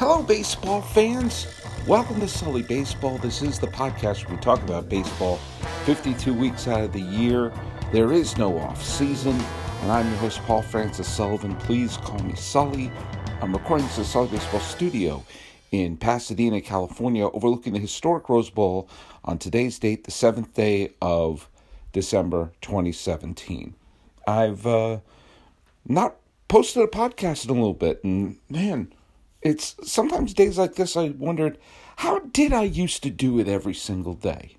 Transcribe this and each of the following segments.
Hello, baseball fans. Welcome to Sully Baseball. This is the podcast where we talk about baseball 52 weeks out of the year. There is no off season, and I'm your host, Paul Francis Sullivan. Please call me Sully. I'm recording this at Sully Baseball Studio in Pasadena, California, overlooking the historic Rose Bowl on today's date, the seventh day of December 2017. I've uh, not posted a podcast in a little bit, and man, it's sometimes days like this I wondered, how did I used to do it every single day?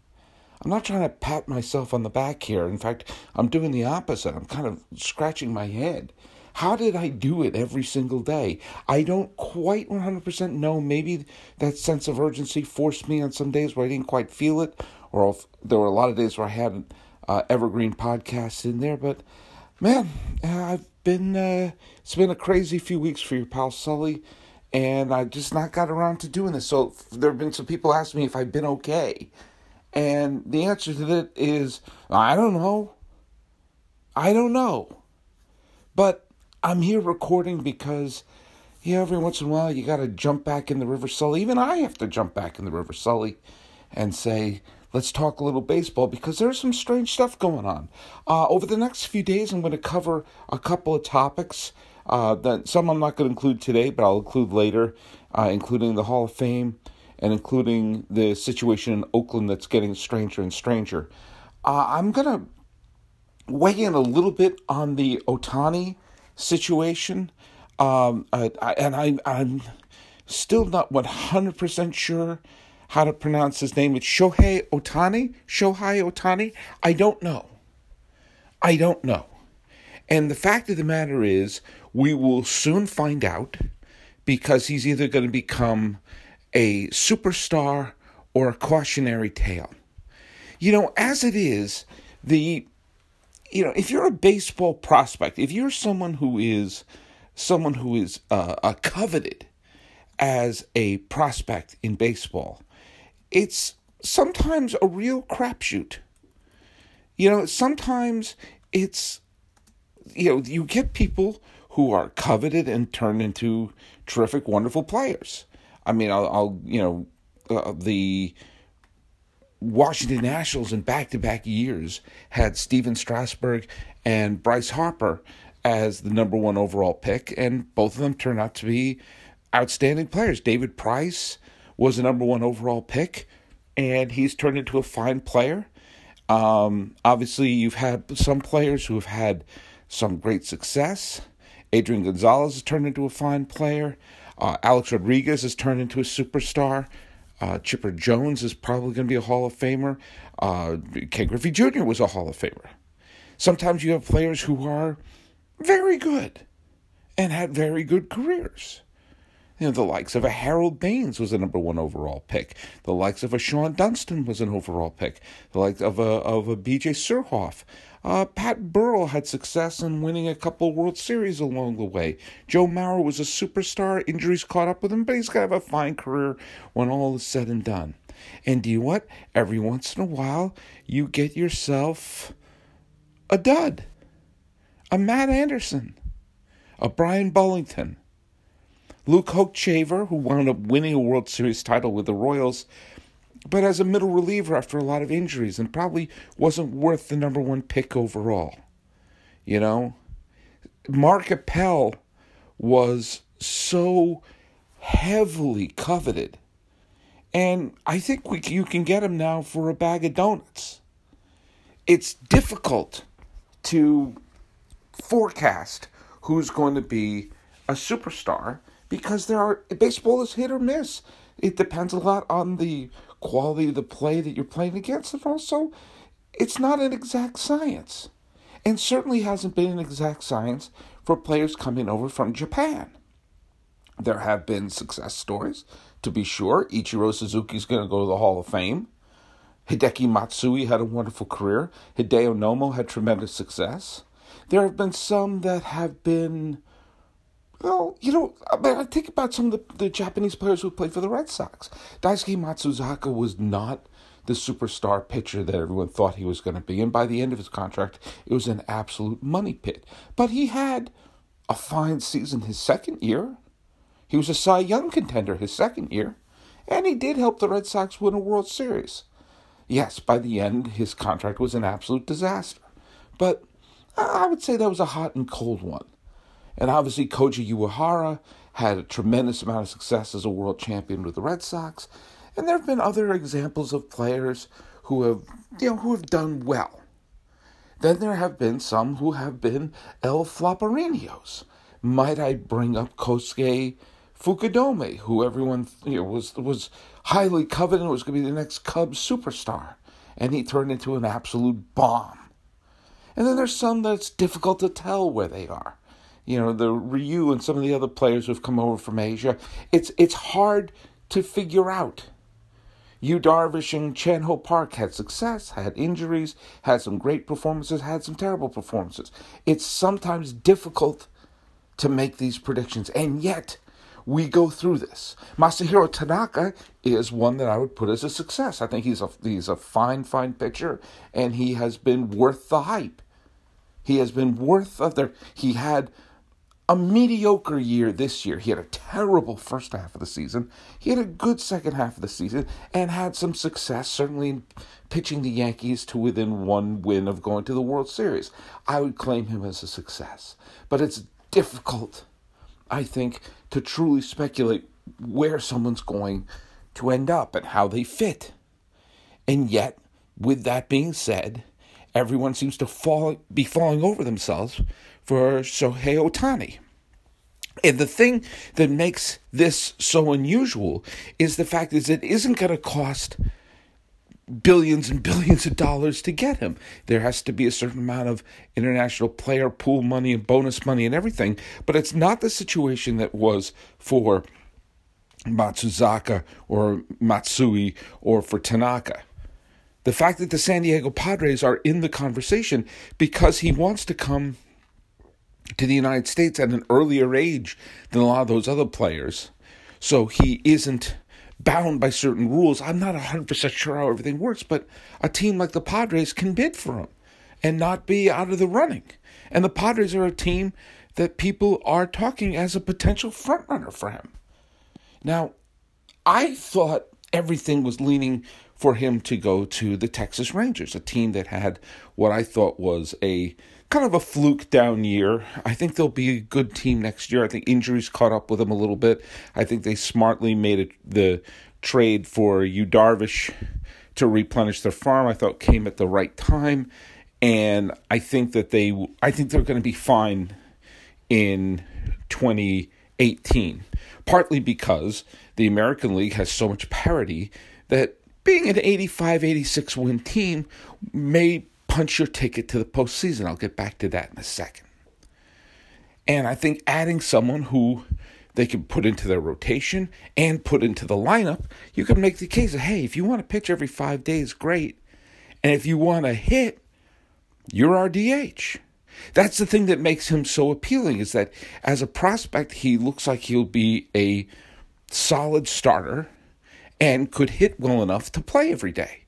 I'm not trying to pat myself on the back here. In fact, I'm doing the opposite. I'm kind of scratching my head. How did I do it every single day? I don't quite 100% know. Maybe that sense of urgency forced me on some days where I didn't quite feel it, or there were a lot of days where I had uh, evergreen podcasts in there. But man, I've been, uh, it's been a crazy few weeks for your pal Sully and I just not got around to doing this. So there have been some people asking me if I've been okay, and the answer to that is I don't know. I don't know, but I'm here recording because yeah, every once in a while you got to jump back in the River Sully. Even I have to jump back in the River Sully and say. Let's talk a little baseball because there's some strange stuff going on. Uh, over the next few days, I'm going to cover a couple of topics uh, that some I'm not going to include today, but I'll include later, uh, including the Hall of Fame and including the situation in Oakland that's getting stranger and stranger. Uh, I'm going to weigh in a little bit on the Ohtani situation, um, I, I, and I, I'm still not 100% sure how to pronounce his name. It's Shohei Ohtani? Shohei Ohtani? I don't know. I don't know. And the fact of the matter is, we will soon find out because he's either going to become a superstar or a cautionary tale. You know, as it is, the you know, if you're a baseball prospect, if you're someone who is someone who is uh, uh, coveted as a prospect in baseball, it's sometimes a real crapshoot. You know, sometimes it's you know you get people who are coveted and turned into terrific, wonderful players. I mean, I'll, I'll you know, uh, the Washington Nationals in back to back years had Stephen Strasburg and Bryce Harper as the number one overall pick, and both of them turned out to be outstanding players. David Price was the number one overall pick, and he's turned into a fine player. Um, obviously, you've had some players who have had some great success. Adrian Gonzalez has turned into a fine player. Uh, Alex Rodriguez has turned into a superstar. Uh, Chipper Jones is probably going to be a Hall of Famer. Uh, Ken Griffey Jr. was a Hall of Famer. Sometimes you have players who are very good and had very good careers. You know, the likes of a Harold Baines was a number one overall pick. The likes of a Shawon Dunston was an overall pick. The likes of a of a B.J. Surhoff uh, Pat Burrell had success in winning a couple World Series along the way. Joe Mauer was a superstar. Injuries caught up with him, but he's going to have a fine career when all is said and done. And do you what? Every once in a while, you get yourself a dud. A Matt Anderson. A Bryan Bullington. Luke Hochevar, who wound up winning a World Series title with the Royals, but as a middle reliever after a lot of injuries and probably wasn't worth the number one pick overall. You know, Mark Appel was so heavily coveted. And I think we, you can get him now for a bag of donuts. It's difficult to forecast who's going to be a superstar because there are baseball is hit or miss. It depends a lot on the quality of the play that you're playing against, and also it's not an exact science. And certainly hasn't been an exact science for players coming over from Japan. There have been success stories, to be sure. Ichiro Suzuki is going to go to the Hall of Fame. Hideki Matsui had a wonderful career. Hideo Nomo had tremendous success. There have been some that have been well, you know, uh, mean, I think about some of the, the Japanese players who played for the Red Sox. Daisuke Matsuzaka was not the superstar pitcher that everyone thought he was going to be. And by the end of his contract, it was an absolute money pit. But he had a fine season his second year. He was a Cy Young contender his second year, and he did help the Red Sox win a World Series. Yes, by the end, his contract was an absolute disaster. But I would say that was a hot and cold one. And obviously, Koji Uehara had a tremendous amount of success as a world champion with the Red Sox. And there have been other examples of players who have, you know, who have done well. Then there have been some who have been El Floperinos. Might I bring up Kosuke Fukudome, who everyone you know, was was highly coveted was going to be the next Cubs superstar, and he turned into an absolute bomb. And then there's some that's difficult to tell where they are. You know, the Ryu and some of the other players who've come over from Asia. It's it's hard to figure out. Yu Darvish and Chan Ho Park had success, had injuries, had some great performances, had some terrible performances. It's sometimes difficult to make these predictions, and yet we go through this. Masahiro Tanaka is one that I would put as a success. I think he's a he's a fine, fine pitcher, and he has been worth the hype. He has been worth of. He had a mediocre year this year. He had a terrible first half of the season. He had a good second half of the season and had some success, certainly in pitching the Yankees to within one win of going to the World Series. I would claim him as a success. But it's difficult, I think, to truly speculate where someone's going to end up and how they fit. And yet, with that being said, everyone seems to fall be falling over themselves for Shohei Ohtani. And the thing that makes this so unusual is the fact is it isn't going to cost billions and billions of dollars to get him. There has to be a certain amount of international player pool money and bonus money and everything, but it's not the situation that was for Matsuzaka or Matsui or for Tanaka. The fact that the San Diego Padres are in the conversation because he wants to come to the United States at an earlier age than a lot of those other players. So he isn't bound by certain rules. I'm not 100% sure how everything works, but a team like the Padres can bid for him and not be out of the running. And the Padres are a team that people are talking as a potential frontrunner for him. Now, I thought everything was leaning for him to go to the Texas Rangers, a team that had what I thought was a kind of a fluke down year. I think they'll be a good team next year. I think injuries caught up with them a little bit. I think they smartly made the trade for Yu Darvish to replenish their farm. I thought came at the right time, and I think that they I think they're going to be fine in 2018. Partly because the American League has so much parity that being an 85 86 win team may punch your ticket to the postseason. I'll get back to that in a second. And I think adding someone who they can put into their rotation and put into the lineup, you can make the case of hey, if you want to pitch every five days, great. And if you want to hit, you're our DH. That's the thing that makes him so appealing is that as a prospect, he looks like he'll be a solid starter and could hit well enough to play every day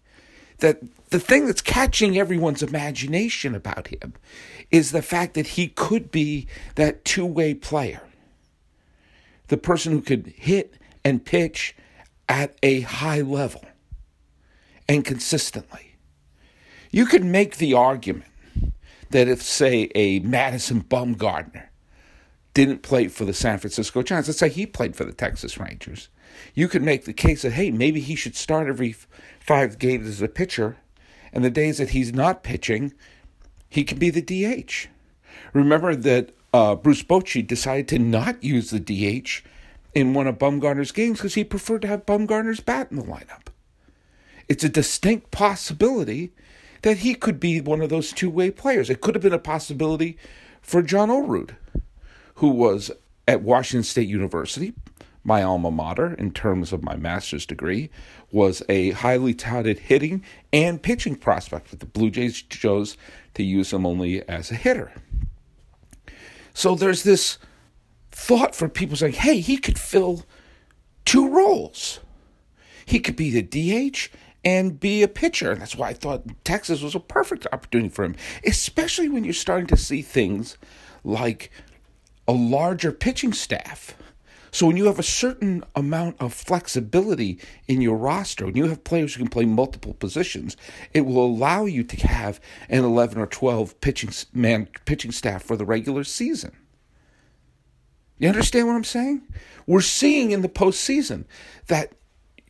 that the thing that's catching everyone's imagination about him is the fact that he could be that two way player. The person who could hit and pitch at a high level and consistently. You could make the argument that if, say, a Madison Bumgarner didn't play for the San Francisco Giants, let's say he played for the Texas Rangers, you could make the case that, hey, maybe he should start every five games as a pitcher, and the days that he's not pitching, he can be the DH. Remember that uh, Bruce Bochy decided to not use the DH in one of Bumgarner's games because he preferred to have Bumgarner's bat in the lineup. It's a distinct possibility that he could be one of those two way players. It could have been a possibility for John Olerud, who was at Washington State University, my alma mater in terms of my master's degree, was a highly touted hitting and pitching prospect, but the Blue Jays chose to use him only as a hitter. So there's this thought for people saying, hey, he could fill two roles. He could be the DH and be a pitcher. And that's why I thought Texas was a perfect opportunity for him, especially when you're starting to see things like a larger pitching staff So when you have a certain amount of flexibility in your roster, when you have players who can play multiple positions, it will allow you to have an 11 or 12 pitching man pitching staff for the regular season. You understand what I'm saying? We're seeing in the postseason that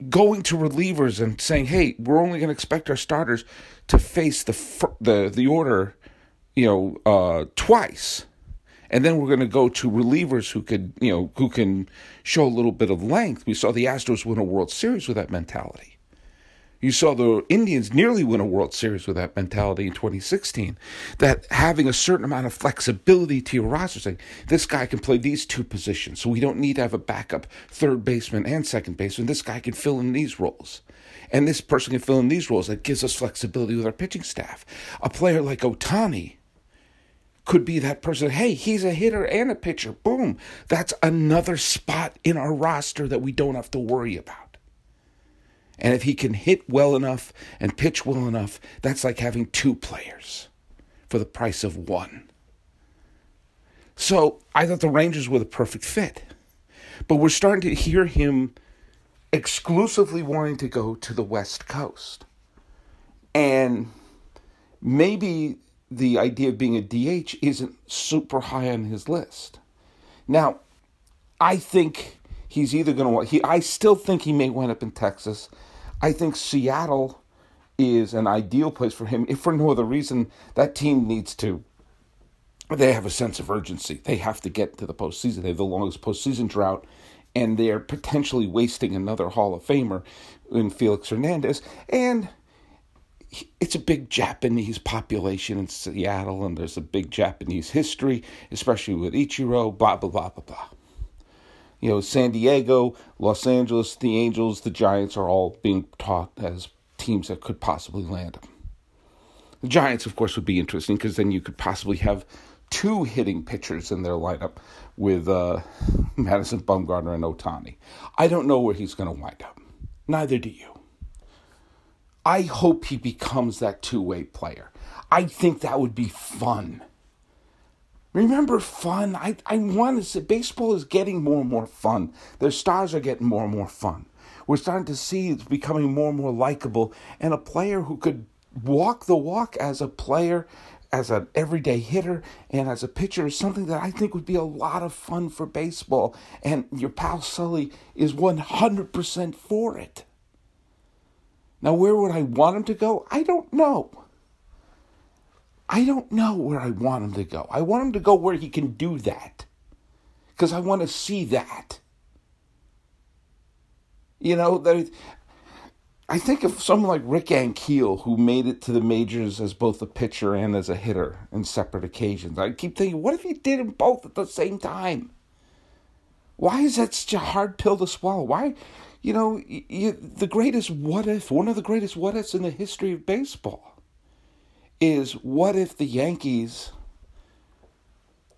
going to relievers and saying, "Hey, we're only going to expect our starters to face the the the order, you know, uh, twice." And then we're going to go to relievers who could, you know, who can show a little bit of length. We saw the Astros win a World Series with that mentality. You saw the Indians nearly win a World Series with that mentality in 2016. That having a certain amount of flexibility to your roster, saying this guy can play these two positions, so we don't need to have a backup third baseman and second baseman. This guy can fill in these roles and this person can fill in these roles. That gives us flexibility with our pitching staff. A player like Ohtani, could be that person. Hey, he's a hitter and a pitcher. Boom. That's another spot in our roster that we don't have to worry about. And if he can hit well enough and pitch well enough, that's like having two players for the price of one. So I thought the Rangers were the perfect fit. But we're starting to hear him exclusively wanting to go to the West Coast. And maybe the idea of being a DH isn't super high on his list. Now, I think he's either going to he I still think he may wind up in Texas. I think Seattle is an ideal place for him if for no other reason that team needs to they have a sense of urgency. They have to get to the postseason. They have the longest postseason drought, and they're potentially wasting another Hall of Famer in Felix Hernandez. And it's a big Japanese population in Seattle, and there's a big Japanese history, especially with Ichiro, blah, blah, blah, blah, blah. You know, San Diego, Los Angeles, the Angels, the Giants are all being taught as teams that could possibly land them. The Giants, of course, would be interesting because then you could possibly have two hitting pitchers in their lineup with uh, Madison Bumgarner and Ohtani. I don't know where he's going to wind up. Neither do you. I hope he becomes that two way player. I think that would be fun. Remember fun? I, I want to say baseball is getting more and more fun. Their stars are getting more and more fun. We're starting to see it's becoming more and more likable, and a player who could walk the walk as a player, as an everyday hitter, and as a pitcher is something that I think would be a lot of fun for baseball. And your pal Sully is 100% for it. Now, where would I want him to go? I don't know. I don't know where I want him to go. I want him to go where he can do that. Because I want to see that. You know, there, I think of someone like Rick Ankiel, who made it to the majors as both a pitcher and as a hitter in separate occasions. I keep thinking, what if he did them both at the same time? Why is that such a hard pill to swallow? Why you know, you, the greatest what if, one of the greatest what ifs in the history of baseball is what if the Yankees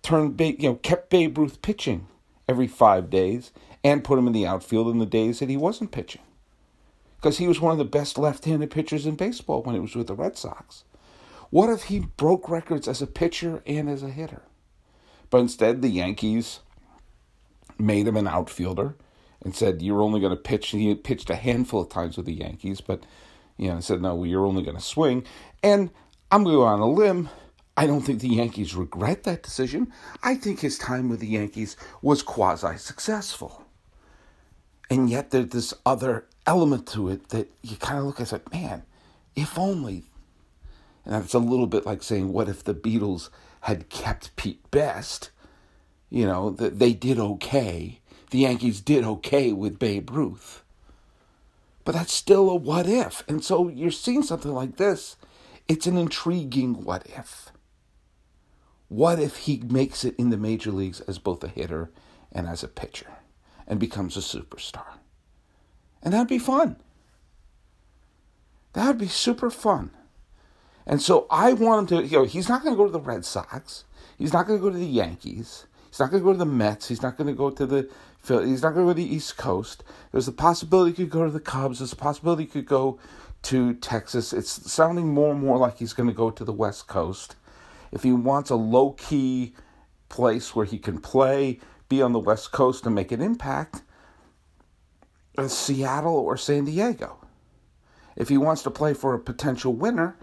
turned, you know, kept Babe Ruth pitching every five days and put him in the outfield in the days that he wasn't pitching. Because he was one of the best left handed pitchers in baseball when he was with the Red Sox. What if he broke records as a pitcher and as a hitter? But instead, the Yankees made him an outfielder and said you're only going to pitch. He pitched a handful of times with the Yankees, but you know, said no, you're only going to swing. And I'm going to go on a limb. I don't think the Yankees regret that decision. I think his time with the Yankees was quasi successful. And yet there's this other element to it that you kind of look at and man, if only. And it's a little bit like saying, what if the Beatles had kept Pete Best? You know, that they did okay the Yankees did okay with Babe Ruth. But that's still a what if. And so you're seeing something like this. It's an intriguing what if. What if he makes it in the major leagues as both a hitter and as a pitcher and becomes a superstar? And that'd be fun. That would be super fun. And so I want him to, you know, he's not going to go to the Red Sox. He's not going to go to the Yankees. He's not going to go to the Mets. He's not going to go to the He's not going to go to the East Coast. There's a possibility he could go to the Cubs. There's a possibility he could go to Texas. It's sounding more and more like he's going to go to the West Coast. If he wants a low key place where he can play, be on the West Coast and make an impact, Seattle or San Diego. If he wants to play for a potential winner,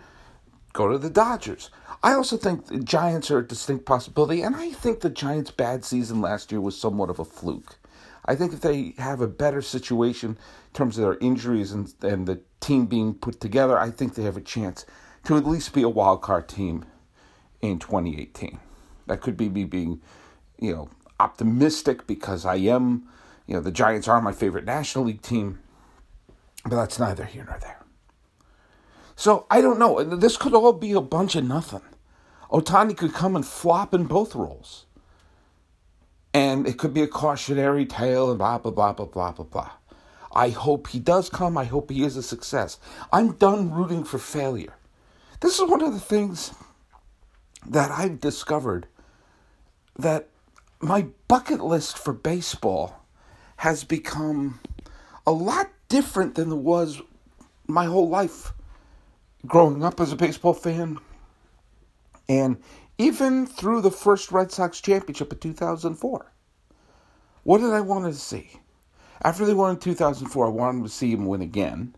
go to the Dodgers. I also think the Giants are a distinct possibility, and I think the Giants' bad season last year was somewhat of a fluke. I think if they have a better situation in terms of their injuries and, and the team being put together, I think they have a chance to at least be a wild card team in 2018. That could be me being, you know, optimistic because I am, you know, the Giants are my favorite National League team, but that's neither here nor there. So I don't know. This could all be a bunch of nothing. Ohtani could come and flop in both roles. And it could be a cautionary tale and blah, blah, blah, blah, blah, blah, blah. I hope he does come. I hope he is a success. I'm done rooting for failure. This is one of the things that I've discovered that my bucket list for baseball has become a lot different than it was my whole life growing up as a baseball fan. And even through the first Red Sox championship in 2004. What did I want to see? After they won in 2004, I wanted to see them win again.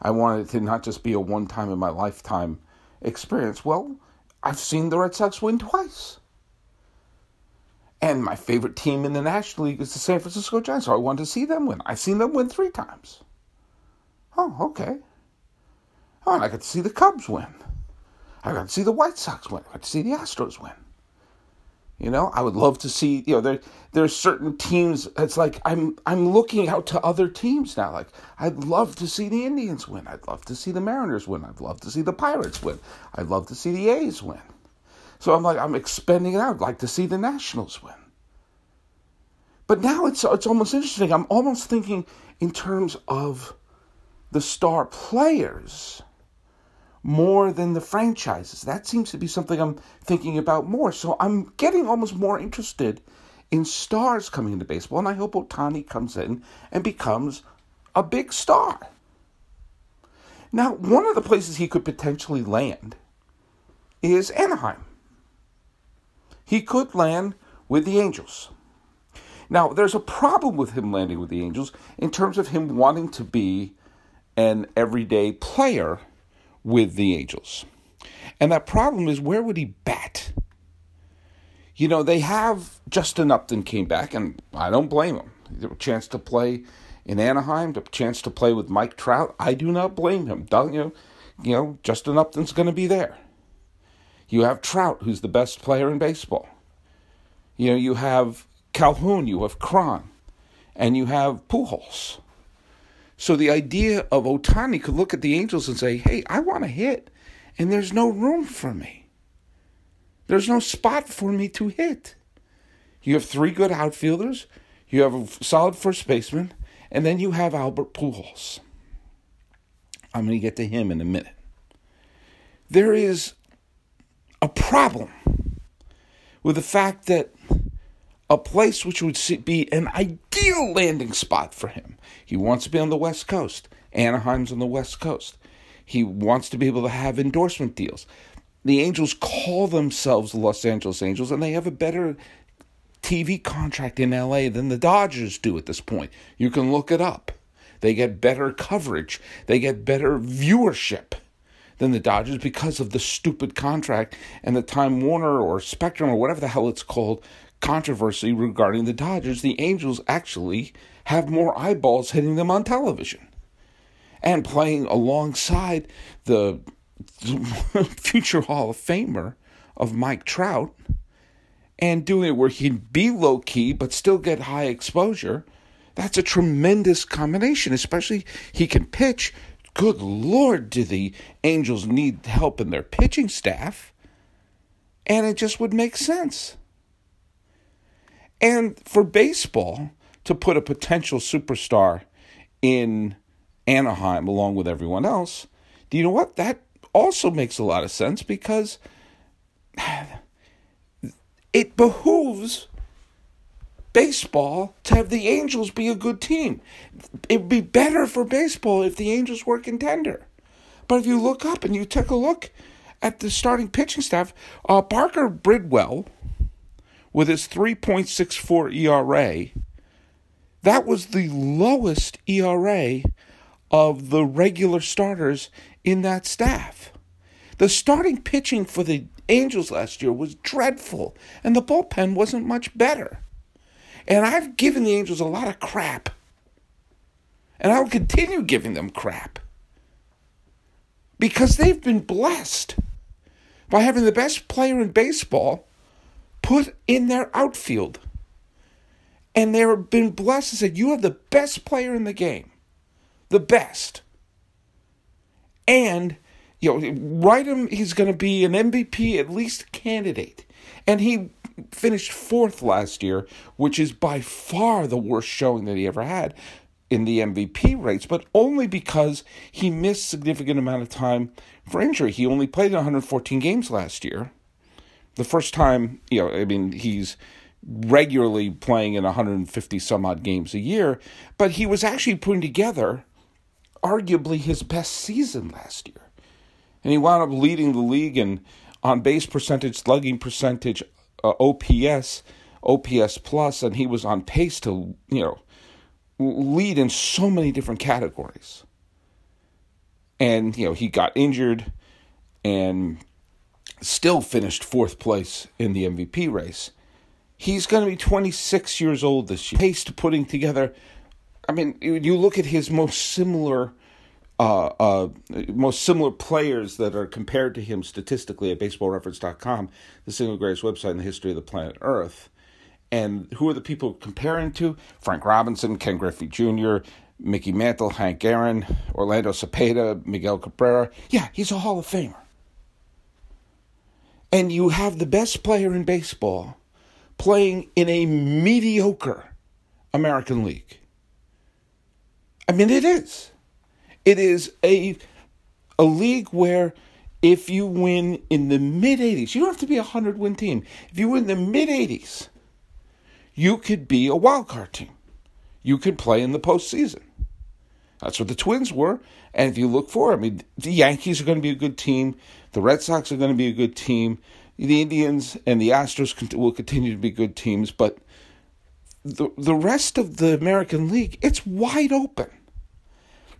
I wanted it to not just be a one time in my lifetime experience. Well, I've seen the Red Sox win twice. And my favorite team in the National League is the San Francisco Giants, so I wanted to see them win. I've seen them win three times. Oh, okay. Oh, and I to see the Cubs win. I got to see the White Sox win. I got to see the Astros win. You know, I would love to see. You know, there there's certain teams. It's like I'm I'm looking out to other teams now. Like I'd love to see the Indians win. I'd love to see the Mariners win. I'd love to see the Pirates win. I'd love to see the A's win. So I'm like I'm expanding it out. I'd like to see the Nationals win. But now it's it's almost interesting. I'm almost thinking in terms of the star players more than the franchises. That seems to be something I'm thinking about more. So I'm getting almost more interested in stars coming into baseball, and I hope Ohtani comes in and becomes a big star. Now, one of the places he could potentially land is Anaheim. He could land with the Angels. Now, there's a problem with him landing with the Angels in terms of him wanting to be an everyday player with the Angels. And that problem is where would he bat? You know, they have Justin Upton came back, and I don't blame him. A chance to play in Anaheim, a chance to play with Mike Trout. I do not blame him. Don't you know? You know, Justin Upton's going to be there. You have Trout, who's the best player in baseball. You know, you have Calhoun, you have Cron, and you have Pujols. So the idea of Ohtani could look at the Angels and say, hey, I want to hit, and there's no room for me. There's no spot for me to hit. You have three good outfielders, you have a solid first baseman, and then you have Albert Pujols. I'm going to get to him in a minute. There is a problem with the fact that a place which would be an ideal landing spot for him. He wants to be on the West Coast. Anaheim's on the West Coast. He wants to be able to have endorsement deals. The Angels call themselves the Los Angeles Angels, and they have a better TV contract in LA than the Dodgers do at this point. You can look it up. They get better coverage, they get better viewership than the Dodgers because of the stupid contract and the Time Warner or Spectrum or whatever the hell it's called controversy regarding the Dodgers, the Angels actually have more eyeballs hitting them on television. And playing alongside the future Hall of Famer of Mike Trout and doing it where he can be low key but still get high exposure, that's a tremendous combination, especially he can pitch. Good Lord, do the Angels need help in their pitching staff? And it just would make sense. And for baseball, to put a potential superstar in Anaheim along with everyone else, do you know what? That also makes a lot of sense because it behooves baseball to have the Angels be a good team. It'd be better for baseball if the Angels were contender. But if you look up and you take a look at the starting pitching staff, uh, Parker Bridwell with his 3.64 ERA, that was the lowest ERA of the regular starters in that staff. The starting pitching for the Angels last year was dreadful, and the bullpen wasn't much better. And I've given the Angels a lot of crap. And I'll continue giving them crap. Because they've been blessed by having the best player in baseball put in their outfield. And they've been blessed and said, You have the best player in the game. The best. And, you know, write him, he's going to be an MVP, at least candidate. And he finished fourth last year, which is by far the worst showing that he ever had in the MVP race, but only because he missed significant amount of time for injury. He only played 114 games last year. The first time, you know, I mean, he's regularly playing in 150 some odd games a year, but he was actually putting together arguably his best season last year. And he wound up leading the league in on base percentage, slugging percentage, uh, OPS, OPS plus, and he was on pace to, you know, lead in so many different categories. And, you know, he got injured and still finished fourth place in the MVP race. He's going to be 26 years old this year. Pace to putting together, I mean, you look at his most similar. Uh, uh, most similar players that are compared to him statistically at baseballreference.com, the single greatest website in the history of the planet Earth. And who are the people comparing to? Frank Robinson, Ken Griffey Jr., Mickey Mantle, Hank Aaron, Orlando Cepeda, Miguel Cabrera. Yeah, he's a Hall of Famer. And you have the best player in baseball playing in a mediocre American League. I mean, it is. It is a a league where if you win in the mid 80s, you don't have to be a 100 win team. If you win the mid 80s, you could be a wild card team. You could play in the postseason. That's what the Twins were. And if you look for, I mean, the Yankees are going to be a good team. The Red Sox are going to be a good team. The Indians and the Astros will continue to be good teams. But the, the rest of the American League, it's wide open.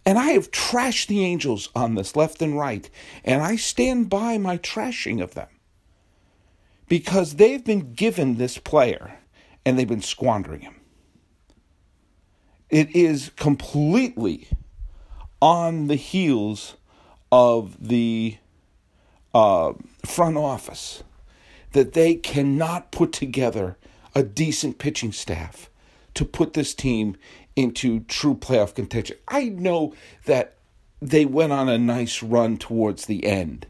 And I have trashed the Angels on this left and right. And I stand by my trashing of them. Because they've been given this player and they've been squandering him. It is completely on the heels of the uh, front office that they cannot put together a decent pitching staff to put this team into true playoff contention. I know that they went on a nice run towards the end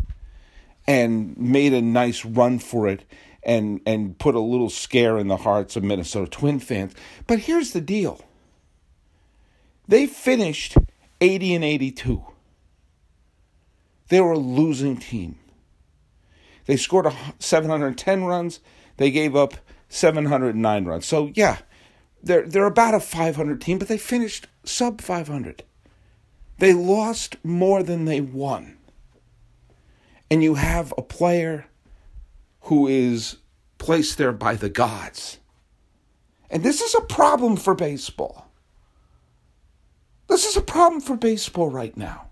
and made a nice run for it and and put a little scare in the hearts of Minnesota Twin fans. But here's the deal. They finished 80 and 82. They were a losing team. They scored 710 runs. They gave up 709 runs. So yeah, they're they're about a 500 team, but they finished sub 500. They lost more than they won. And you have a player who is placed there by the gods. And this is a problem for baseball. This is a problem for baseball right now.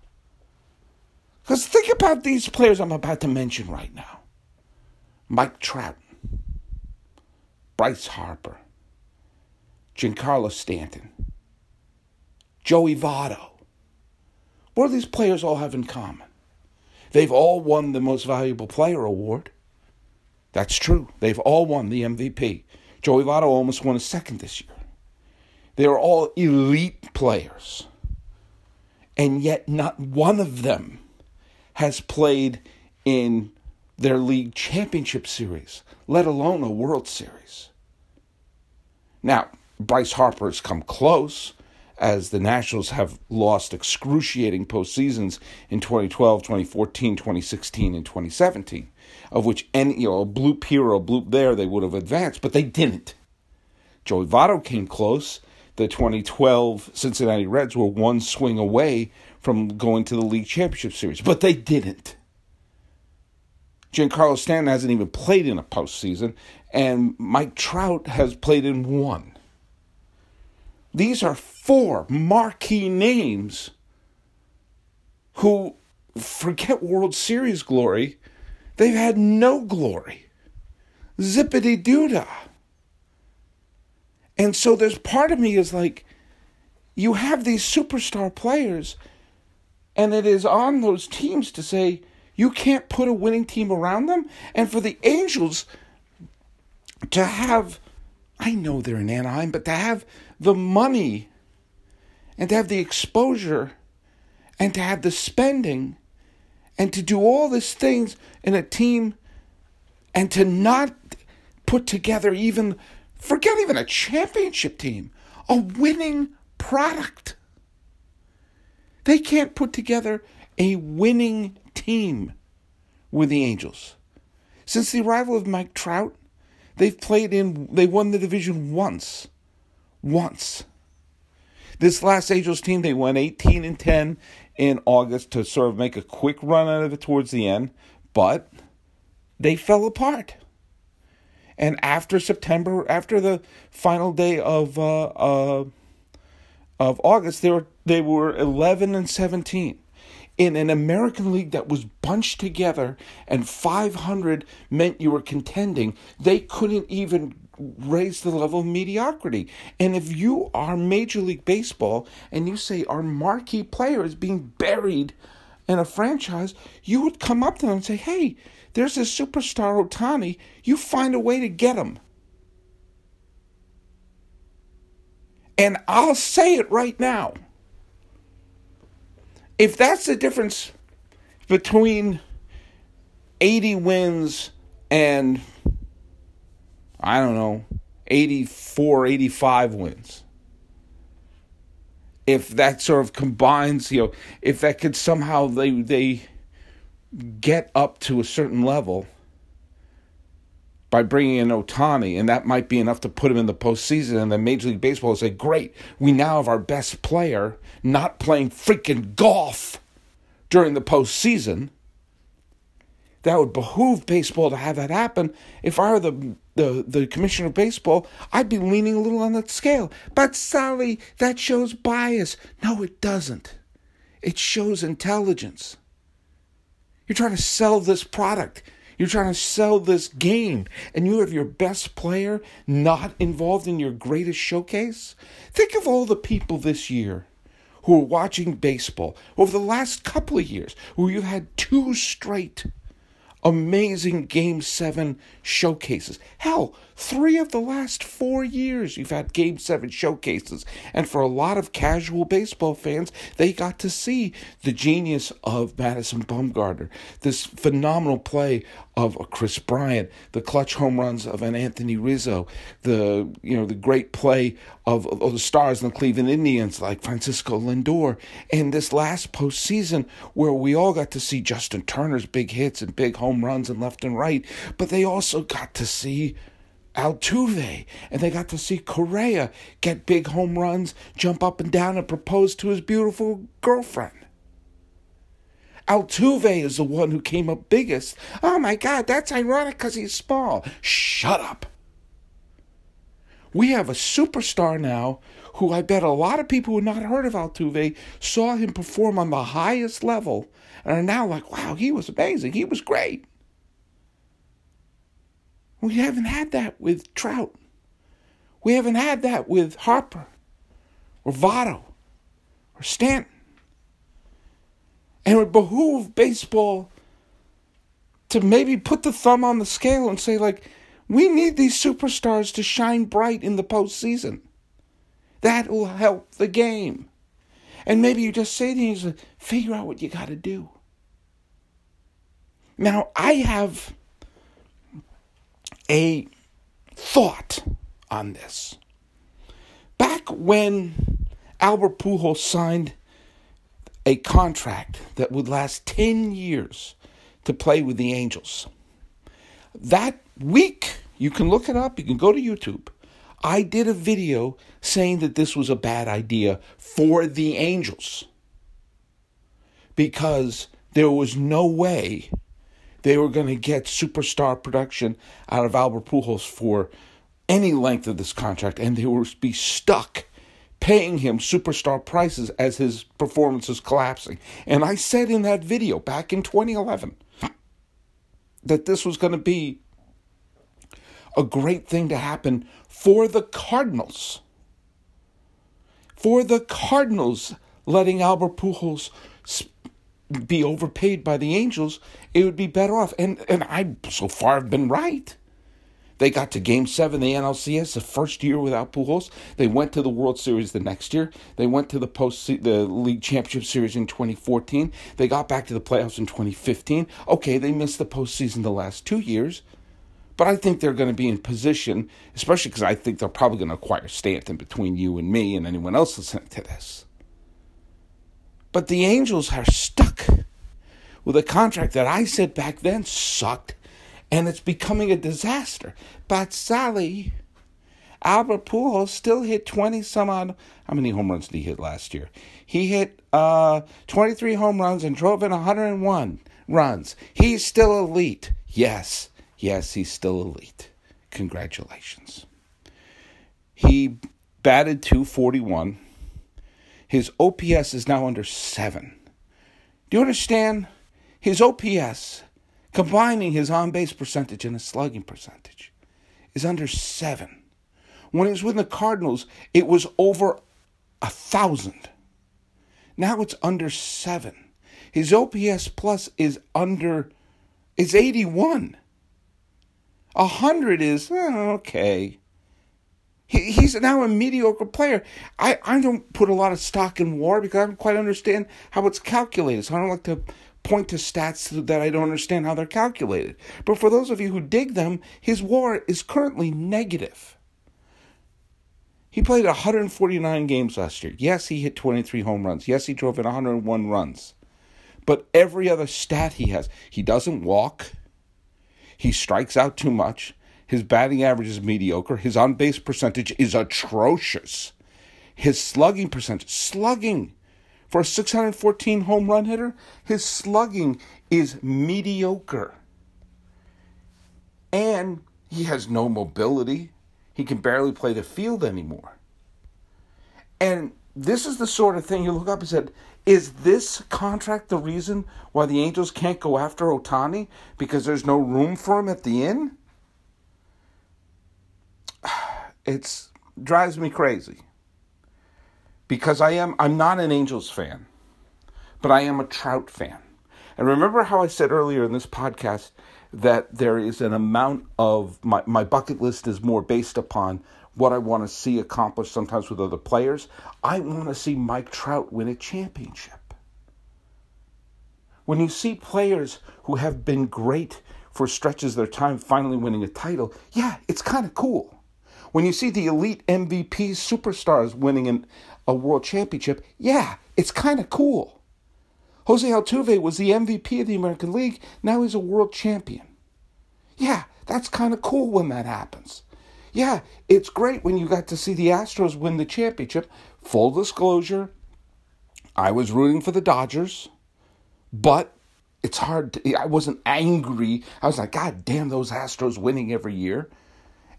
Because think about these players I'm about to mention right now Mike Trout, Bryce Harper, Giancarlo Stanton, Joey Votto. What do these players all have in common? They've all won the most valuable player award. That's true. They've all won the MVP. Joey Votto almost won a second this year. They're all elite players. And yet, not one of them has played in their league championship series, let alone a World Series. Now, Bryce Harper has come close as the Nationals have lost excruciating postseasons in 2012, 2014, 2016, and 2017 of which any you know a bloop here or a bloop there they would have advanced, but they didn't. Joey Votto came close. The 2012 Cincinnati Reds were one swing away from going to the league championship series, but they didn't. Giancarlo Stanton hasn't even played in a postseason, and Mike Trout has played in one. These are four marquee names who forget World Series glory, they've had no glory. Zippity doodah. And so there's part of me is like, you have these superstar players, and it is on those teams to say, you can't put a winning team around them. And for the Angels to have, I know they're in Anaheim, but to have the money and to have the exposure and to have the spending and to do all these things in a team and to not put together even, forget even a championship team, a winning product. They can't put together a winning team with the Angels. Since the arrival of Mike Trout, they've played in, they won the division once. Once. This last Angels team, they won 18 and 10 in August to sort of make a quick run out of it towards the end, but they fell apart. And after September, after the final day of uh, uh, of August, they were they were eleven and seventeen in an American League that was bunched together and 500 meant you were contending, they couldn't even raise the level of mediocrity. And if you are Major League Baseball and you say our marquee player is being buried in a franchise, you would come up to them and say, hey, there's this superstar Ohtani. You find a way to get him. And I'll say it right now. If that's the difference between 80 wins and I don't know, 84, 85 wins. If that sort of combines, you know, if that could somehow they they get up to a certain level by bringing in Ohtani, and that might be enough to put him in the postseason, and then Major League Baseball will say, "Great, we now have our best player not playing freaking golf during the postseason." That would behoove baseball to have that happen. If I were the the, the commissioner of baseball, I'd be leaning a little on that scale. But Sully, that shows bias. No, it doesn't. It shows intelligence. You're trying to sell this product. You're trying to sell this game, and you have your best player not involved in your greatest showcase? Think of all the people this year who are watching baseball over the last couple of years where you've had two straight amazing Game 7 showcases. Hell, three of the last four years you've had Game 7 showcases. And for a lot of casual baseball fans, they got to see the genius of Madison Bumgarner, this phenomenal play of Kris Bryant, the clutch home runs of an Anthony Rizzo, the you know the great play of, of the stars in the Cleveland Indians like Francisco Lindor, and this last postseason where we all got to see Justin Turner's big hits and big home runs and left and right, but they also got to see Altuve, and they got to see Correa get big home runs, jump up and down, and propose to his beautiful girlfriend. Altuve is the one who came up biggest. Oh my God, that's ironic because he's small. Shut up. We have a superstar now who I bet a lot of people who had not heard of Altuve saw him perform on the highest level and are now like, wow, he was amazing. He was great. We haven't had that with Trout. We haven't had that with Harper or Votto or Stanton. And it would behoove baseball to maybe put the thumb on the scale and say, like, we need these superstars to shine bright in the postseason. That will help the game. And maybe you just say to figure out what you got to do. Now, I have a thought on this. Back when Albert Pujols signed a contract that would last 10 years to play with the Angels, that week, you can look it up, you can go to YouTube. I did a video saying that this was a bad idea for the Angels because there was no way they were going to get superstar production out of Albert Pujols for any length of this contract, and they would be stuck paying him superstar prices as his performance is collapsing. And I said in that video back in 2011 that this was going to be a great thing to happen for the Cardinals. For the Cardinals, letting Albert Pujols be overpaid by the Angels, it would be better off. And and I so far have been right. They got to Game Seven, the NLCS, the first year without Pujols. They went to the World Series the next year. They went to the post the League Championship Series in 2014. They got back to the playoffs in 2015. Okay, they missed the postseason the last two years, but I think they're going to be in position, especially because I think they're probably going to acquire Stanton between you and me and anyone else listening to this. But the Angels are stuck with a contract that I said back then sucked and it's becoming a disaster. But Sully, Albert Pujols still hit 20 some odd. How many home runs did he hit last year? He hit uh, 23 home runs and drove in 101 runs. He's still elite. Yes, yes, he's still elite. Congratulations. He batted 241. His OPS is now under 7. Do you understand? His OPS combining his on base percentage and his slugging percentage, is under seven. When he was with the Cardinals, it was over a thousand. Now it's under seven. His OPS plus is under, is 81. A hundred is oh, okay. He, he's now a mediocre player. I, I don't put a lot of stock in WAR because I don't quite understand how it's calculated. So I don't like to point to stats that I don't understand how they're calculated. But for those of you who dig them, his WAR is currently negative. He played 149 games last year. Yes, he hit 23 home runs. Yes, he drove in 101 runs. But every other stat he has, he doesn't walk. He strikes out too much. His batting average is mediocre. His on base percentage is atrocious. His slugging percentage, slugging, for a 614 home run hitter, his slugging is mediocre. And he has no mobility. He can barely play the field anymore. And this is the sort of thing you look up and said, is this contract the reason why the Angels can't go after Ohtani Because there's no room for him at the inn? It drives me crazy because I am I'm not an Angels fan, but I am a Trout fan. And remember how I said earlier in this podcast that there is an amount of my, my bucket list is more based upon what I want to see accomplished sometimes with other players. I want to see Mike Trout win a championship. When you see players who have been great for stretches of their time finally winning a title, yeah, it's kind of cool. When you see the elite MVP superstars winning an, a world championship, yeah, it's kind of cool. Jose Altuve was the MVP of the American League. Now he's a world champion. Yeah, that's kind of cool when that happens. Yeah, it's great when you got to see the Astros win the championship. Full disclosure, I was rooting for the Dodgers, but it's hard. To, I wasn't angry. I was like, God damn, those Astros winning every year.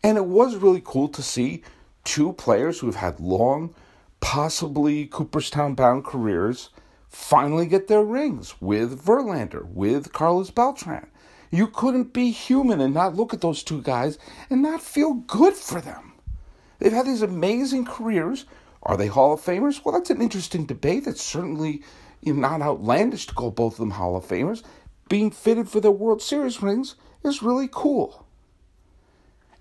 And it was really cool to see two players who have had long, possibly Cooperstown bound careers finally get their rings with Verlander, with Carlos Beltran. You couldn't be human and not look at those two guys and not feel good for them. They've had these amazing careers. Are they Hall of Famers? Well, that's an interesting debate. It's certainly not outlandish to call both of them Hall of Famers. Being fitted for their World Series rings is really cool.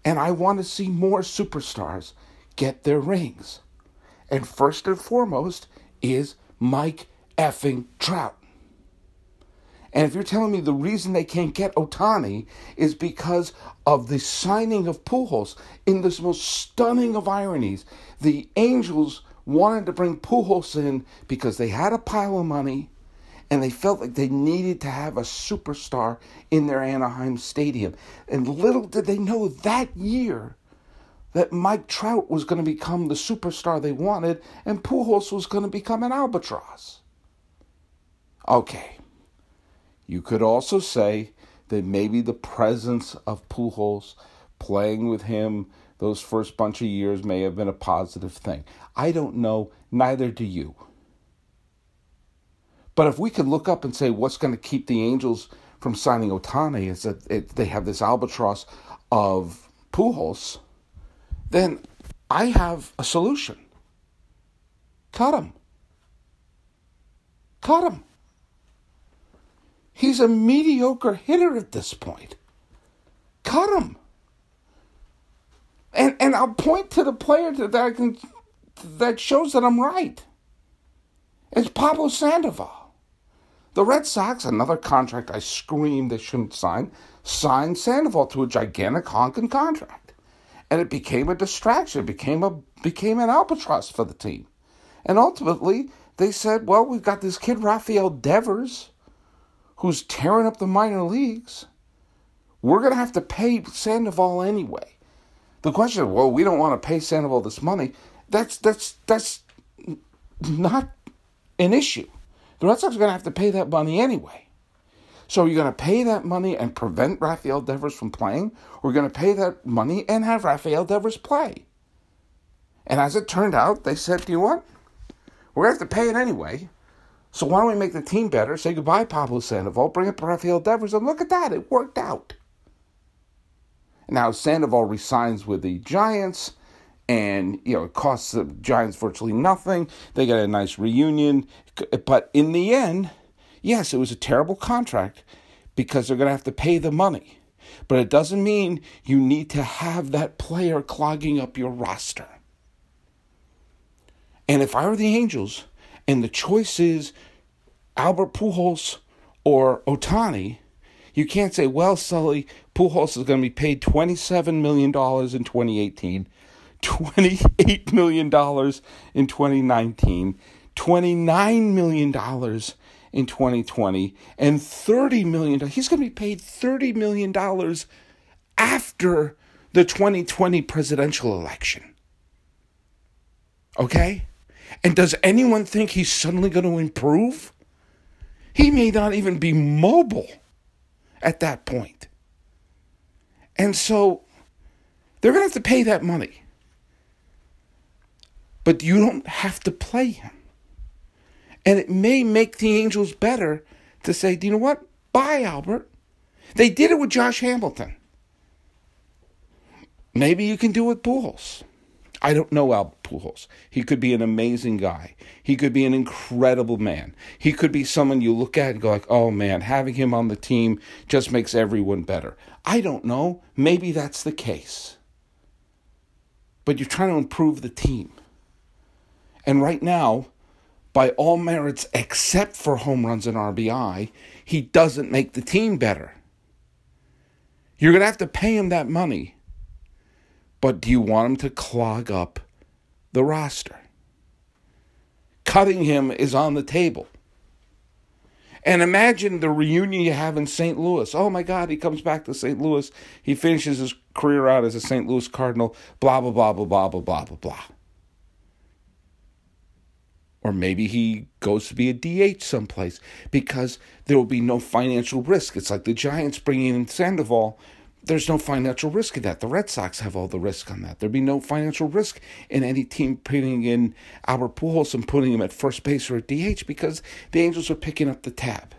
And I want to see more superstars get their rings. And first and foremost is Mike effing Trout. And if you're telling me the reason they can't get Ohtani is because of the signing of Pujols, in this most stunning of ironies, the Angels wanted to bring Pujols in because they had a pile of money and they felt like they needed to have a superstar in their Anaheim stadium. And little did they know that year that Mike Trout was going to become the superstar they wanted and Pujols was going to become an albatross. Okay. You could also say that maybe the presence of Pujols playing with him those first bunch of years may have been a positive thing. I don't know, neither do you. But if we could look up and say what's going to keep the Angels from signing Ohtani is that it, they have this albatross of Pujols, then I have a solution. Cut him. Cut him. He's a mediocre hitter at this point. Cut him. And and I'll point to the player that I can that shows that I'm right. It's Pablo Sandoval. The Red Sox, another contract I screamed they shouldn't sign, signed Sandoval to a gigantic honking contract. And it became a distraction. It became a became an albatross for the team. And ultimately, they said, well, we've got this kid Rafael Devers who's tearing up the minor leagues. We're going to have to pay Sandoval anyway. The question well, we don't want to pay Sandoval this money. That's that's that's not an issue. The Red Sox are going to have to pay that money anyway. So you're going to pay that money and prevent Rafael Devers from playing, or you're going to pay that money and have Rafael Devers play. And as it turned out, they said, "Do you what? We're going to have to pay it anyway. So why don't we make the team better? Say goodbye, Pablo Sandoval, bring up Rafael Devers, and look at that, it worked out. Now Sandoval resigns with the Giants and you know it costs the Giants virtually nothing. They get a nice reunion, but in the end, yes, it was a terrible contract because they're going to have to pay the money. But it doesn't mean you need to have that player clogging up your roster. And if I were the Angels and the choice is Albert Pujols or Ohtani, you can't say, well, Sully, Pujols is going to be paid $27 million in 2018 $28 million in 2019, $29 million in 2020, and $30 million. He's going to be paid $30 million after the 2020 presidential election. Okay? And does anyone think he's suddenly going to improve? He may not even be mobile at that point. And so they're going to have to pay that money. But you don't have to play him. And it may make the Angels better to say, do you know what? Bye, Albert. They did it with Josh Hamilton. Maybe you can do it with Pujols. I don't know Albert Pujols. He could be an amazing guy. He could be an incredible man. He could be someone you look at and go like, "Oh man, having him on the team just makes everyone better." I don't know. Maybe that's the case. But you're trying to improve the team. And right now, by all merits except for home runs and RBI, he doesn't make the team better. You're going to have to pay him that money. But do you want him to clog up the roster? Cutting him is on the table. And imagine the reunion you have in St. Louis. Oh my God, he comes back to St. Louis. He finishes his career out as a St. Louis Cardinal, blah, blah, blah, blah, blah, blah, blah, blah, blah. Or maybe he goes to be a DH someplace because there will be no financial risk. It's like the Giants bringing in Sandoval. There's no financial risk in that. The Red Sox have all the risk on that. There'd be no financial risk in any team putting in Albert Pujols and putting him at first base or at DH because the Angels are picking up the tab.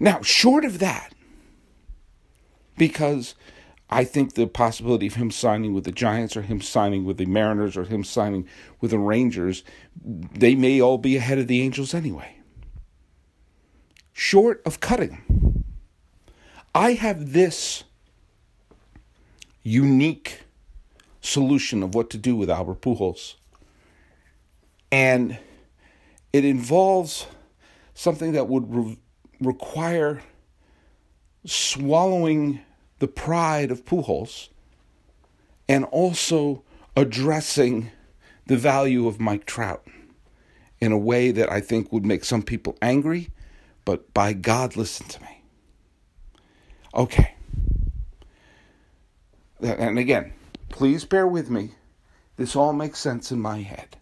Now, short of that, because I think the possibility of him signing with the Giants or him signing with the Mariners or him signing with the Rangers, they may all be ahead of the Angels anyway. Short of cutting, I have this unique solution of what to do with Albert Pujols. And it involves something that would re- require swallowing the pride of Pujols and also addressing the value of Mike Trout in a way that I think would make some people angry, but by God, listen to me. Okay. And again, please bear with me. This all makes sense in my head.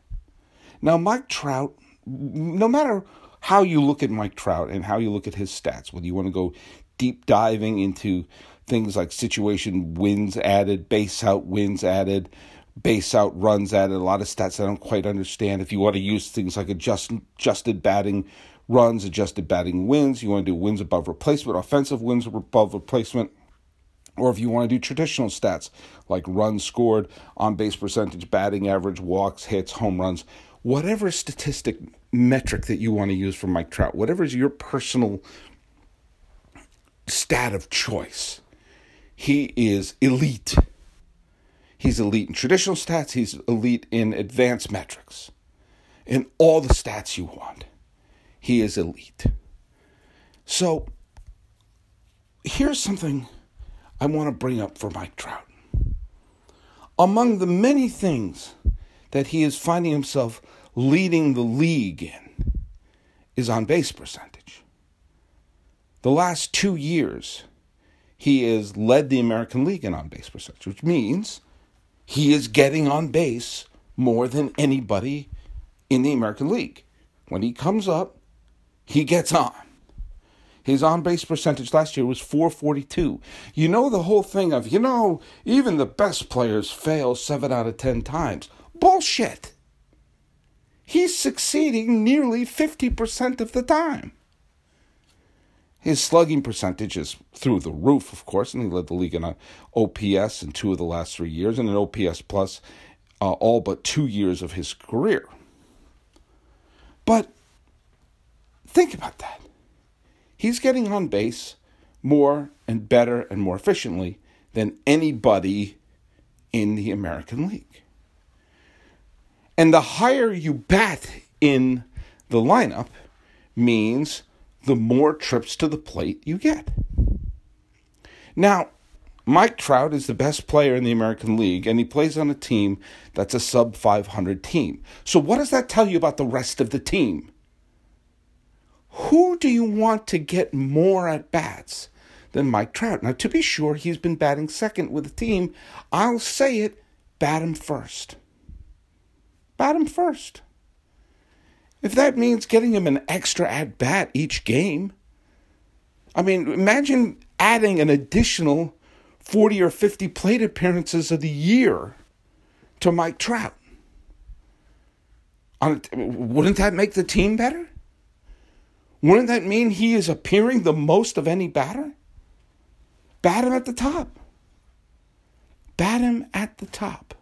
Now, Mike Trout, no matter how you look at Mike Trout and how you look at his stats, whether you want to go deep diving into things like situation wins added, base out wins added, base out runs added, a lot of stats I don't quite understand. If you want to use things like adjusted, adjusted batting runs, adjusted batting wins, you want to do wins above replacement, offensive wins above replacement, or if you want to do traditional stats like runs scored, on base percentage, batting average, walks, hits, home runs, whatever statistic metric that you want to use for Mike Trout, whatever is your personal stat of choice, he is elite. He's elite in traditional stats, he's elite in advanced metrics. In all the stats you want, he is elite. So, here's something I want to bring up for Mike Trout. Among the many things that he is finding himself leading the league in is on base percentage. The last two years, he has led the American League in on base percentage, which means he is getting on base more than anybody in the American League. When he comes up, he gets on. His on base percentage last year was 442. You know the whole thing of, you know, even the best players fail 7 out of 10 times. Bullshit. He's succeeding nearly 50% of the time. His slugging percentage is through the roof, of course, and he led the league in OPS in two of the last three years and an OPS plus uh, all but two years of his career. But think about that. He's getting on base more and better and more efficiently than anybody in the American League. And the higher you bat in the lineup means the more trips to the plate you get. Now, Mike Trout is the best player in the American League, and he plays on a team that's a sub 500 team. So, what does that tell you about the rest of the team? Who do you want to get more at bats than Mike Trout? Now, to be sure, he's been batting second with the team. I'll say it bat him first. Bat him first. If that means getting him an extra at bat each game, I mean, imagine adding an additional 40 or 50 plate appearances of the year to Mike Trout. Wouldn't that make the team better? Wouldn't that mean he is appearing the most of any batter? Bat him at the top. Bat him at the top.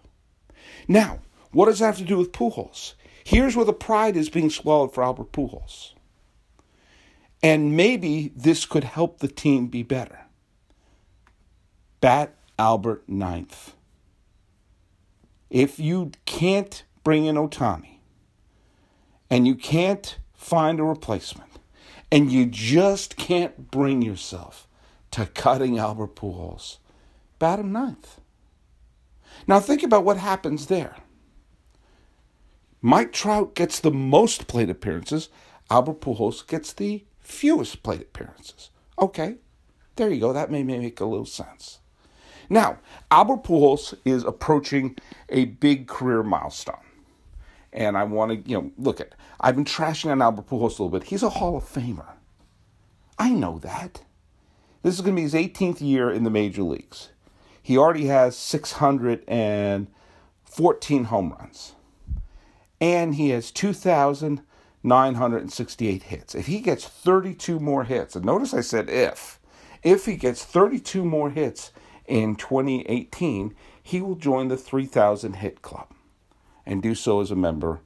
Now, what does that have to do with Pujols? Here's where the pride is being swallowed for Albert Pujols. And maybe this could help the team be better. Bat Albert ninth. If you can't bring in Ohtani and you can't find a replacement and you just can't bring yourself to cutting Albert Pujols, bat him ninth. Now think about what happens there. Mike Trout gets the most plate appearances. Albert Pujols gets the fewest plate appearances. Okay, there you go. That may make a little sense. Now, Albert Pujols is approaching a big career milestone. And I want to, you know, look at, I've been trashing on Albert Pujols a little bit. He's a Hall of Famer. I know that. This is going to be his 18th year in the major leagues. He already has 614 home runs and he has 2,968 hits. If he gets 32 more hits, and notice I said if, if he gets 32 more hits in 2018, he will join the 3,000 hit club and do so as a member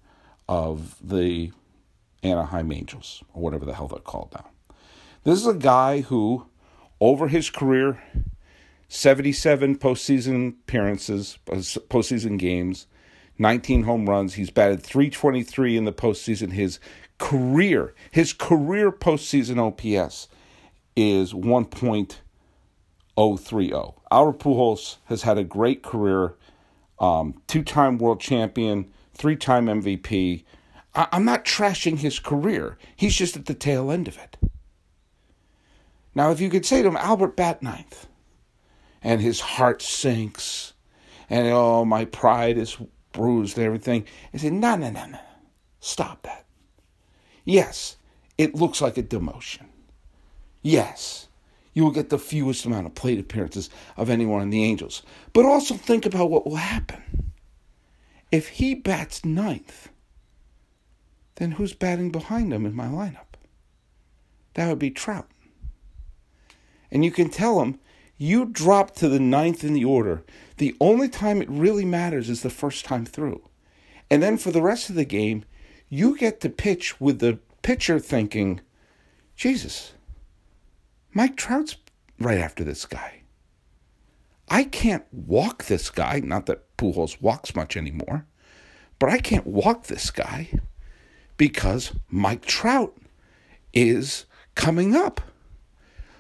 of the Anaheim Angels, or whatever the hell they're called now. This is a guy who, over his career, 77 postseason appearances, postseason games, 19 home runs. He's batted 323 in the postseason. His career, his career postseason OPS is 1.030. Albert Pujols has had a great career, um, two-time world champion, three-time MVP. I- I'm not trashing his career. He's just at the tail end of it. Now, if you could say to him, Albert, bat ninth, and his heart sinks, and oh, my pride is bruised and everything. I said, no, no, no, no. Stop that. Yes, it looks like a demotion. Yes, you will get the fewest amount of plate appearances of anyone in the Angels. But also think about what will happen. If he bats ninth, then who's batting behind him in my lineup? That would be Trout. And you can tell him, you drop to the ninth in the order. The only time it really matters is the first time through. And then for the rest of the game, you get to pitch with the pitcher thinking, Jesus, Mike Trout's right after this guy. I can't walk this guy. Not that Pujols walks much anymore, but I can't walk this guy because Mike Trout is coming up.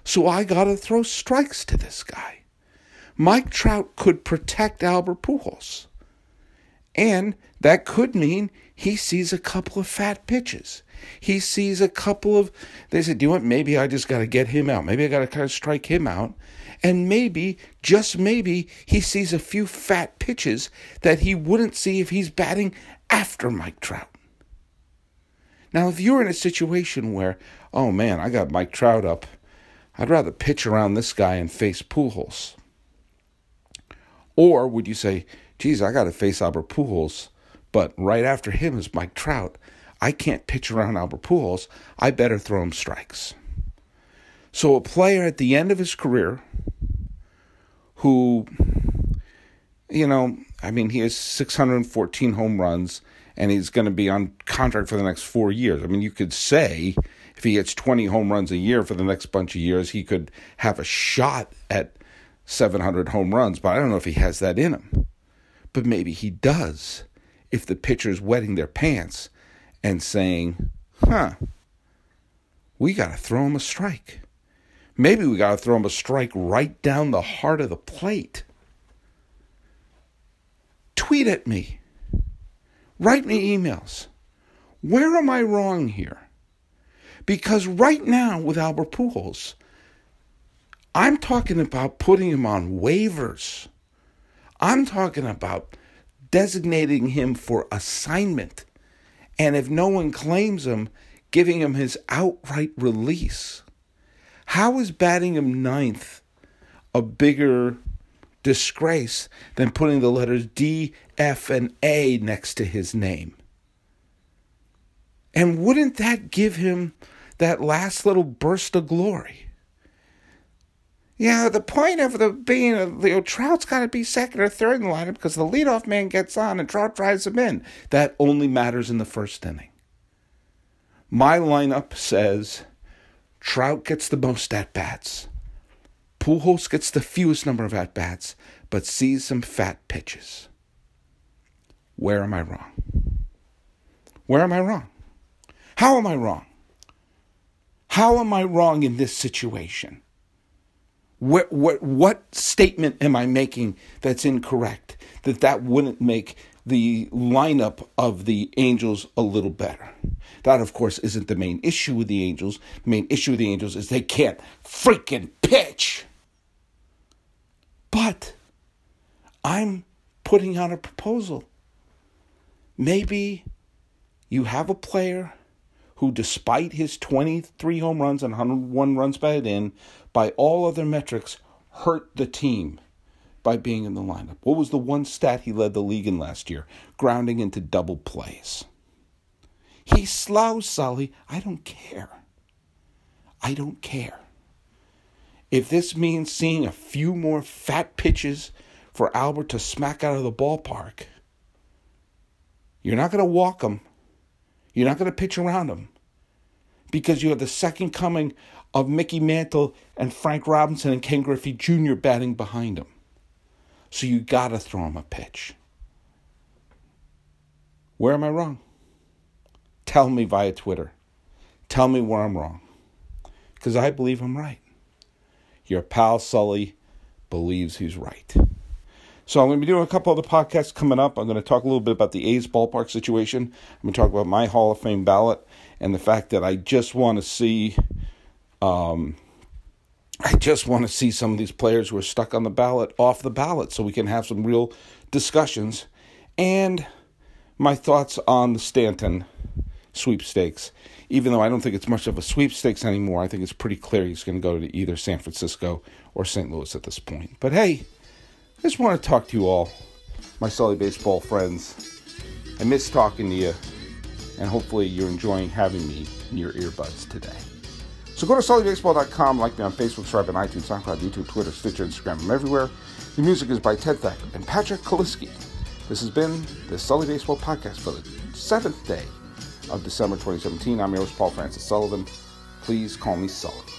So I got to throw strikes to this guy. Mike Trout could protect Albert Pujols. And that could mean he sees a couple of fat pitches. He sees a couple of, they said, do you want, maybe I just got to get him out. Maybe I got to kind of strike him out. And maybe, just maybe, he sees a few fat pitches that he wouldn't see if he's batting after Mike Trout. Now, if you're in a situation where, oh man, I got Mike Trout up, I'd rather pitch around this guy and face Pujols. Or would you say, geez, I got to face Albert Pujols, but right after him is Mike Trout. I can't pitch around Albert Pujols. I better throw him strikes. So a player at the end of his career who, you know, I mean, he has 614 home runs and he's going to be on contract for the next four years. I mean, you could say if he hits 20 home runs a year for the next bunch of years, he could have a shot at 700 home runs, but I don't know if he has that in him. But maybe he does if the pitcher's wetting their pants and saying, huh, we got to throw him a strike. Maybe we got to throw him a strike right down the heart of the plate. Tweet at me Write me emails. Where am I wrong here? Because right now with Albert Pujols, I'm talking about putting him on waivers. I'm talking about designating him for assignment. And if no one claims him, giving him his outright release. How is batting him ninth a bigger disgrace than putting the letters D, F, and A next to his name. And wouldn't that give him that last little burst of glory? Yeah, the point of the being, you know, Trout's got to be second or third in the lineup because the leadoff man gets on and Trout drives him in. That only matters in the first inning. My lineup says Trout gets the most at bats. Pujols gets the fewest number of at bats, but sees some fat pitches. Where am I wrong? Where am I wrong? How am I wrong? How am I wrong in this situation? What, what, what statement am I making that's incorrect? That that wouldn't make the lineup of the Angels a little better. That, of course, isn't the main issue with the Angels. The main issue with the Angels is they can't freaking pitch. But I'm putting out a proposal. Maybe you have a player who, despite his 23 home runs and 101 runs batted in, by all other metrics, hurt the team by being in the lineup. What was the one stat he led the league in last year? Grounding into double plays. He's slow, Sully. I don't care. I don't care. If this means seeing a few more fat pitches for Albert to smack out of the ballpark, you're not going to walk him. You're not going to pitch around him because you have the second coming of Mickey Mantle and Frank Robinson and Ken Griffey Jr. batting behind him. So you got to throw him a pitch. Where am I wrong? Tell me via Twitter. Tell me where I'm wrong. Because I believe I'm right. Your pal Sully believes he's right. So I'm going to be doing a couple other podcasts coming up. I'm going to talk a little bit about the A's ballpark situation. I'm going to talk about my Hall of Fame ballot and the fact that I just want to see, um, I just want to see some of these players who are stuck on the ballot off the ballot, so we can have some real discussions, and my thoughts on the Stanton sweepstakes. Even though I don't think it's much of a sweepstakes anymore, I think it's pretty clear he's going to go to either San Francisco or St. Louis at this point. But hey, just want to talk to you all, my Sully baseball friends. I miss talking to you, and hopefully you're enjoying having me in your earbuds today. So go to sullybaseball.com, like me on Facebook, subscribe on iTunes, SoundCloud, YouTube, Twitter, Stitcher, Instagram. I'm everywhere. The music is by Ted Thacker and Patrick Kaliski. This has been the Sully Baseball Podcast for the seventh day of December 2017. I'm your host, Paul Francis Sullivan. Please call me Sully.